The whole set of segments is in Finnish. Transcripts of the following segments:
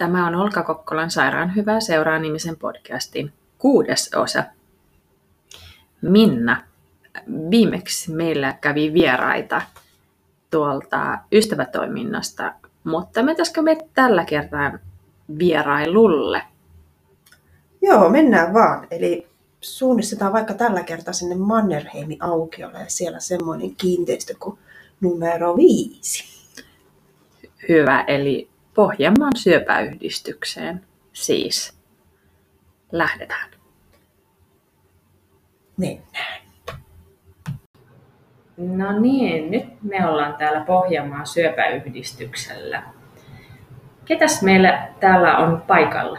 Tämä on Olka Kokkolan Sairaan hyvää seuraa nimisen podcastin kuudes osa. Minna, viimeksi meillä kävi vieraita tuolta ystävätoiminnasta, mutta mentäisikö me tällä kertaa vierailulle? Joo, mennään vaan. Eli suunnistetaan vaikka tällä kertaa sinne Mannerheimin aukiolle ja siellä semmoinen kiinteistö kuin numero viisi. Hyvä, eli Pohjanmaan syöpäyhdistykseen siis lähdetään. Mennään. No niin, nyt me ollaan täällä Pohjanmaan syöpäyhdistyksellä. Ketäs meillä täällä on paikalla?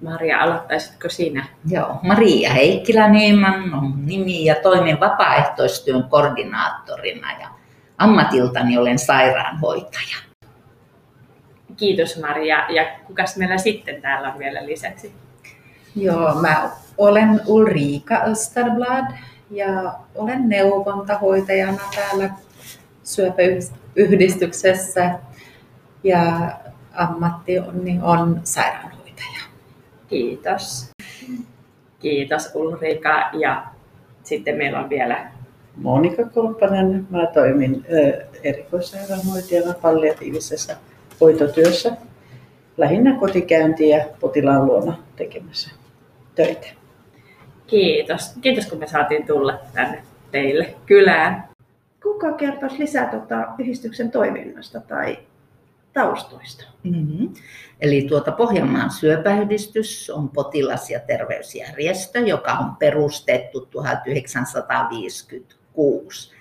Maria, aloittaisitko sinä? Joo, Maria Heikkilä Niiman on nimi ja toimin vapaaehtoistyön koordinaattorina ja ammatiltani olen sairaanhoitaja. Kiitos Maria. Ja kukas meillä sitten täällä on vielä lisäksi? Joo, mä olen Ulrika Österblad ja olen neuvontahoitajana täällä syöpäyhdistyksessä ja ammatti on, niin on sairaanhoitaja. Kiitos. Kiitos Ulrika ja sitten meillä on vielä Monika Kolpanen. Mä toimin erikoissairaanhoitajana palliatiivisessa hoitotyössä, lähinnä kotikäyntiä potilaan luona tekemässä töitä. Kiitos. Kiitos kun me saatiin tulla tänne teille kylään. Kuka kertoisi lisää tuota yhdistyksen toiminnasta tai taustoista? Mm-hmm. Eli tuota Pohjanmaan syöpäyhdistys on potilas- ja terveysjärjestö, joka on perustettu 1956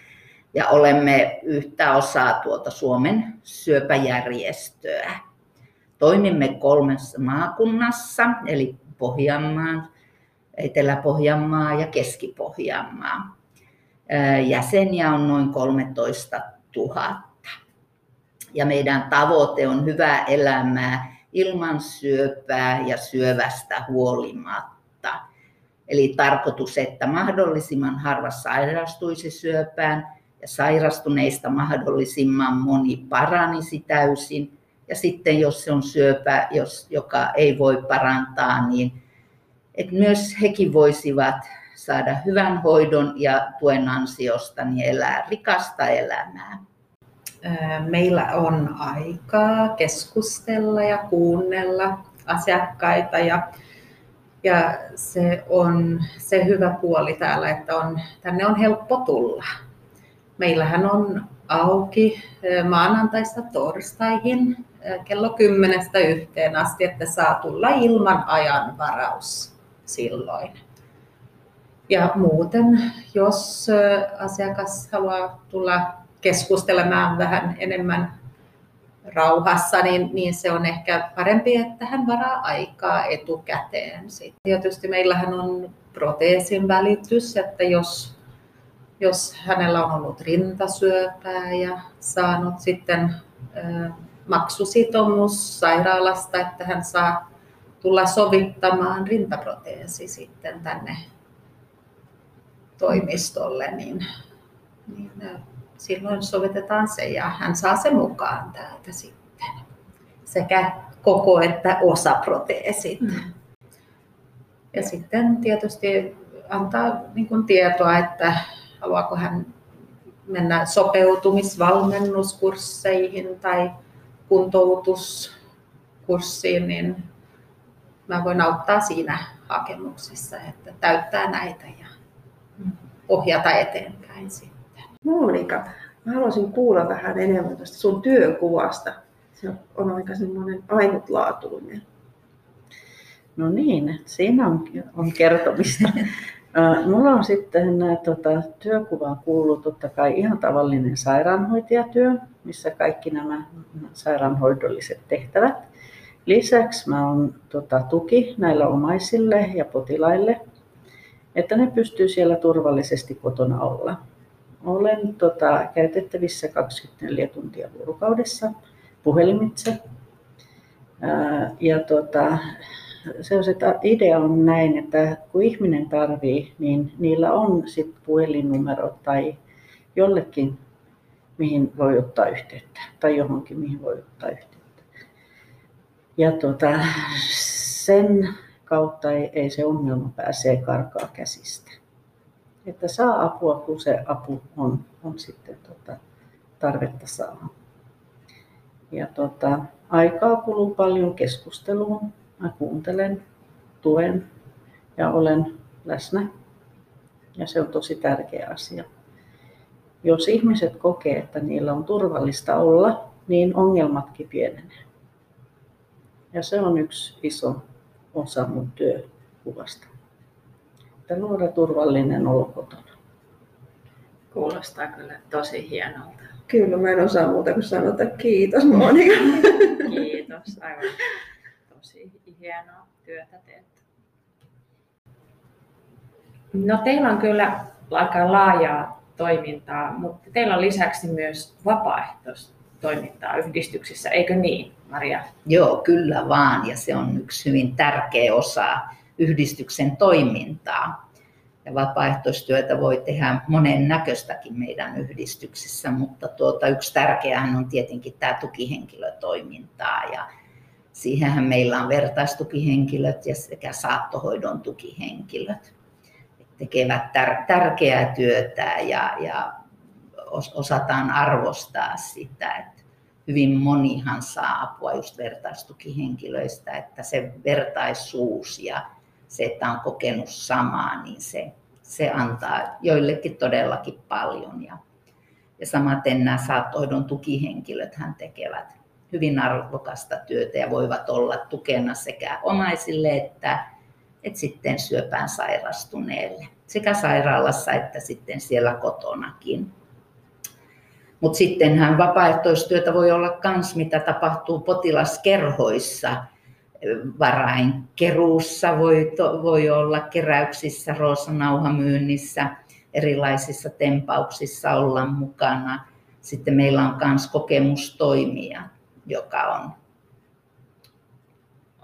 ja olemme yhtä osaa tuota Suomen syöpäjärjestöä. Toimimme kolmessa maakunnassa, eli Pohjanmaan, Etelä-Pohjanmaa ja Keski-Pohjanmaa. Jäseniä on noin 13 000. Ja meidän tavoite on hyvää elämää ilman syöpää ja syövästä huolimatta. Eli tarkoitus, että mahdollisimman harva sairastuisi syöpään ja sairastuneista mahdollisimman moni paranisi täysin. Ja sitten jos se on syöpä, jos, joka ei voi parantaa, niin että myös hekin voisivat saada hyvän hoidon ja tuen ansiosta niin elää rikasta elämää. Meillä on aikaa keskustella ja kuunnella asiakkaita ja, ja se on se hyvä puoli täällä, että on, tänne on helppo tulla meillähän on auki maanantaista torstaihin kello 10 yhteen asti, että saa tulla ilman ajan varaus silloin. Ja muuten, jos asiakas haluaa tulla keskustelemaan vähän enemmän rauhassa, niin, niin se on ehkä parempi, että hän varaa aikaa etukäteen. Sitten tietysti meillähän on proteesin välitys, että jos jos hänellä on ollut rintasyöpää ja saanut sitten maksusitomus sairaalasta, että hän saa tulla sovittamaan rintaproteesi sitten tänne toimistolle, niin, niin silloin sovitetaan se ja hän saa sen mukaan täältä sitten. Sekä koko että osaproteesit. Mm. Ja sitten tietysti antaa niin kuin tietoa, että haluaako hän mennä sopeutumisvalmennuskursseihin tai kuntoutuskurssiin, niin mä voin auttaa siinä hakemuksissa, että täyttää näitä ja ohjata eteenpäin sitten. Monika, mä haluaisin kuulla vähän enemmän tästä sun työkuvasta. Se on aika semmoinen ainutlaatuinen. No niin, siinä on, on kertomista. Mulla on sitten tota, työkuvaan kuuluu totta kai ihan tavallinen sairaanhoitajatyö, missä kaikki nämä sairaanhoidolliset tehtävät. Lisäksi mä oon tota, tuki näillä omaisille ja potilaille, että ne pystyy siellä turvallisesti kotona olla. Olen tota, käytettävissä 24 tuntia vuorokaudessa puhelimitse. Ää, ja tota, se on se idea on näin, että kun ihminen tarvii, niin niillä on sitten puhelinnumero tai jollekin, mihin voi ottaa yhteyttä, tai johonkin, mihin voi ottaa yhteyttä. Ja tuota, sen kautta ei, ei se ongelma pääsee karkaa käsistä. Että saa apua, kun se apu on, on sitten tuota, tarvetta saa. Ja tuota, aikaa kuluu paljon keskusteluun. Mä kuuntelen, tuen ja olen läsnä. Ja se on tosi tärkeä asia. Jos ihmiset kokee, että niillä on turvallista olla, niin ongelmatkin pienenee. Ja se on yksi iso osa mun työkuvasta. Että luoda turvallinen olo kotona. Kuulostaa kyllä tosi hienolta. Kyllä, mä en osaa muuta kuin sanoa, että kiitos Monika. Kiitos, aivan tosi hienoa työtä teet. No teillä on kyllä aika laajaa toimintaa, mutta teillä on lisäksi myös vapaaehtoistoimintaa yhdistyksissä, eikö niin, Maria? Joo, kyllä vaan, ja se on yksi hyvin tärkeä osa yhdistyksen toimintaa. Ja vapaaehtoistyötä voi tehdä monen näköistäkin meidän yhdistyksissä, mutta tuota, yksi tärkeähän on tietenkin tämä tukihenkilötoimintaa. Ja siihenhän meillä on vertaistukihenkilöt ja sekä saattohoidon tukihenkilöt. Tekevät tär- tärkeää työtä ja, ja osataan arvostaa sitä, että hyvin monihan saa apua just vertaistukihenkilöistä, että se vertaisuus ja se, että on kokenut samaa, niin se, se antaa joillekin todellakin paljon. Ja, ja samaten nämä saattohoidon tukihenkilöt hän tekevät hyvin arvokasta työtä ja voivat olla tukena sekä omaisille että, että sitten syöpään sairastuneelle, sekä sairaalassa että sitten siellä kotonakin. Mutta sittenhän vapaaehtoistyötä voi olla myös, mitä tapahtuu potilaskerhoissa, varainkeruussa voi, to, voi olla keräyksissä, roosanauhamyynnissä, erilaisissa tempauksissa olla mukana. Sitten meillä on myös kokemustoimija, joka on,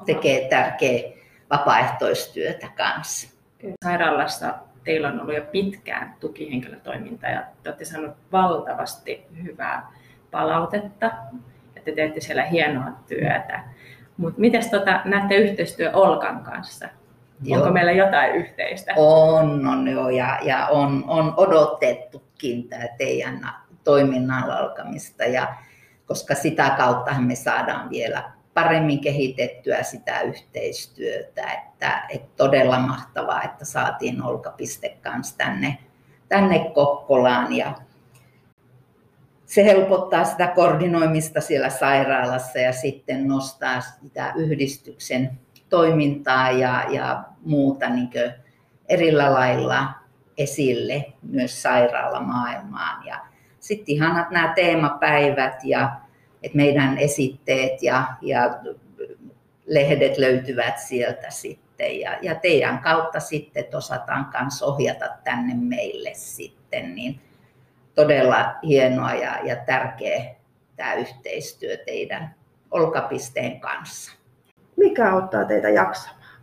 tekee tärkeää vapaaehtoistyötä kanssa. Sairaalassa teillä on ollut jo pitkään tukihenkilötoiminta ja te olette saaneet valtavasti hyvää palautetta ja te teette siellä hienoa työtä. Mutta miten tota, näette yhteistyö Olkan kanssa? Joo. Onko meillä jotain yhteistä? On, on joo, ja, ja on, on odotettukin tämä teidän toiminnan alkamista, ja, koska sitä kautta me saadaan vielä paremmin kehitettyä sitä yhteistyötä, että, että todella mahtavaa, että saatiin Olka.piste kanssa tänne, tänne Kokkolaan ja se helpottaa sitä koordinoimista siellä sairaalassa ja sitten nostaa sitä yhdistyksen toimintaa ja, ja muuta niin erillä lailla esille myös sairaalamaailmaan. Ja sitten ihanat nämä teemapäivät ja että meidän esitteet ja, ja lehdet löytyvät sieltä sitten. Ja, ja teidän kautta sitten osataan myös ohjata tänne meille sitten. Niin todella hienoa ja, ja tärkeä tämä yhteistyö teidän olkapisteen kanssa. Mikä auttaa teitä jaksamaan?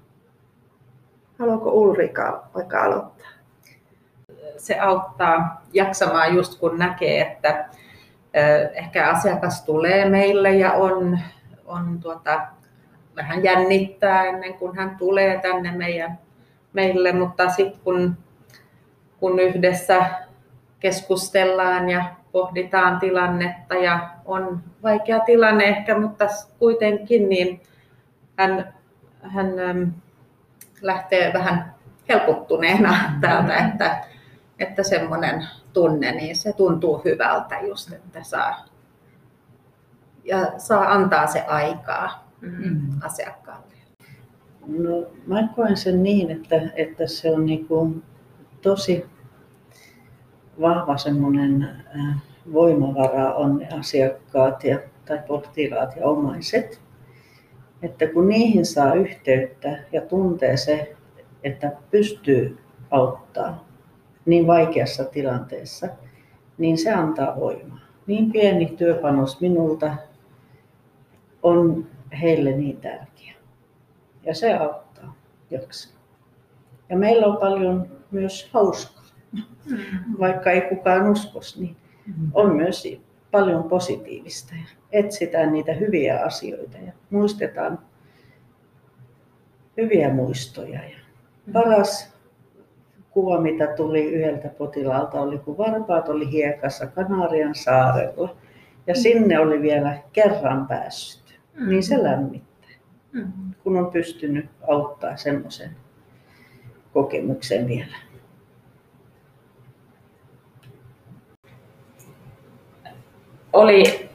Haluaako Ulrika vaikka aloittaa? Se auttaa jaksamaan just kun näkee, että ehkä asiakas tulee meille ja on, on tuota, vähän jännittää ennen kuin hän tulee tänne meidän, meille, mutta sitten kun, kun yhdessä keskustellaan ja pohditaan tilannetta ja on vaikea tilanne ehkä, mutta kuitenkin niin hän, hän lähtee vähän helpottuneena täältä, että, että semmoinen tunne, niin se tuntuu hyvältä just, että saa, ja saa antaa se aikaa mm. asiakkaalle. No, mä koen sen niin, että, että se on niin kuin tosi vahva semmoinen voimavara on ne asiakkaat ja, tai potilaat ja omaiset. Että kun niihin saa yhteyttä ja tuntee se, että pystyy auttaa niin vaikeassa tilanteessa, niin se antaa voimaa. Niin pieni työpanos minulta on heille niin tärkeä. Ja se auttaa jaksaa. Ja meillä on paljon myös hauskaa. Mm. Vaikka ei kukaan uskos, niin on myös paljon positiivista ja etsitään niitä hyviä asioita ja muistetaan hyviä muistoja. Ja paras kuva, mitä tuli yhdeltä potilaalta, oli kun varpaat oli hiekassa Kanarian saarella. Ja sinne oli vielä kerran päässyt. Niin se lämmittää, Mm. kun on pystynyt auttaa semmoisen kokemuksen vielä. Oli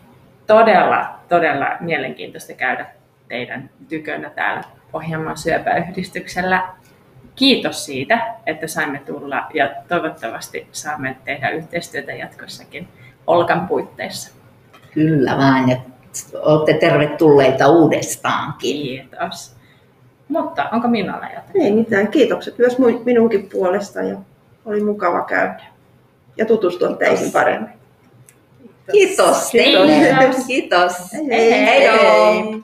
todella, todella mielenkiintoista käydä teidän tykönä täällä Pohjanmaan syöpäyhdistyksellä. Kiitos siitä, että saimme tulla ja toivottavasti saamme tehdä yhteistyötä jatkossakin Olkan puitteissa. Kyllä vaan, ja olette tervetulleita uudestaankin. Kiitos. Mutta onko minulla jotain? Ei mitään. Kiitokset myös minunkin puolesta ja oli mukava käydä ja tutustua teihin paremmin. Kiitos Kiitos. teille. Kiitos. Hei hei. Hei, hei.